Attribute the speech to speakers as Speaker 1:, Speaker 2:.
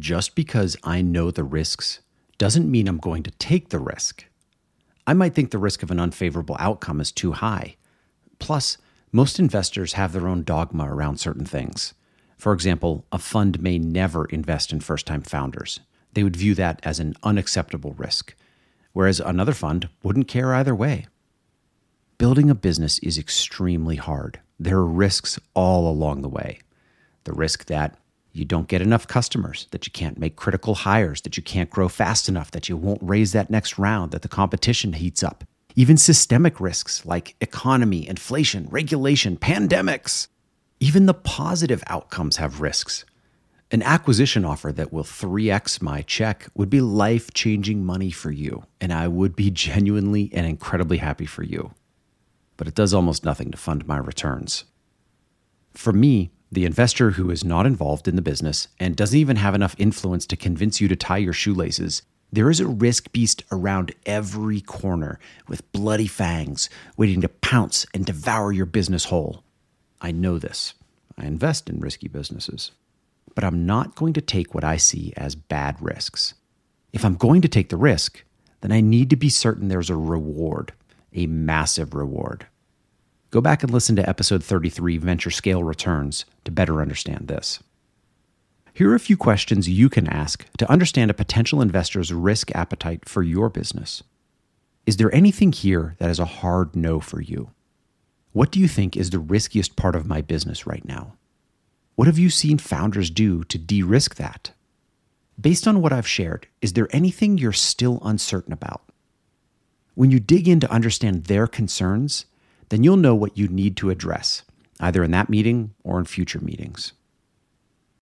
Speaker 1: just because I know the risks doesn't mean I'm going to take the risk. I might think the risk of an unfavorable outcome is too high. Plus, most investors have their own dogma around certain things. For example, a fund may never invest in first time founders. They would view that as an unacceptable risk, whereas another fund wouldn't care either way. Building a business is extremely hard. There are risks all along the way. The risk that you don't get enough customers, that you can't make critical hires, that you can't grow fast enough, that you won't raise that next round, that the competition heats up. Even systemic risks like economy, inflation, regulation, pandemics. Even the positive outcomes have risks. An acquisition offer that will 3x my check would be life changing money for you, and I would be genuinely and incredibly happy for you. But it does almost nothing to fund my returns. For me, the investor who is not involved in the business and doesn't even have enough influence to convince you to tie your shoelaces, there is a risk beast around every corner with bloody fangs waiting to pounce and devour your business whole. I know this. I invest in risky businesses. But I'm not going to take what I see as bad risks. If I'm going to take the risk, then I need to be certain there's a reward, a massive reward. Go back and listen to episode 33, Venture Scale Returns, to better understand this. Here are a few questions you can ask to understand a potential investor's risk appetite for your business. Is there anything here that is a hard no for you? What do you think is the riskiest part of my business right now? What have you seen founders do to de risk that? Based on what I've shared, is there anything you're still uncertain about? When you dig in to understand their concerns, then you'll know what you need to address, either in that meeting or in future meetings.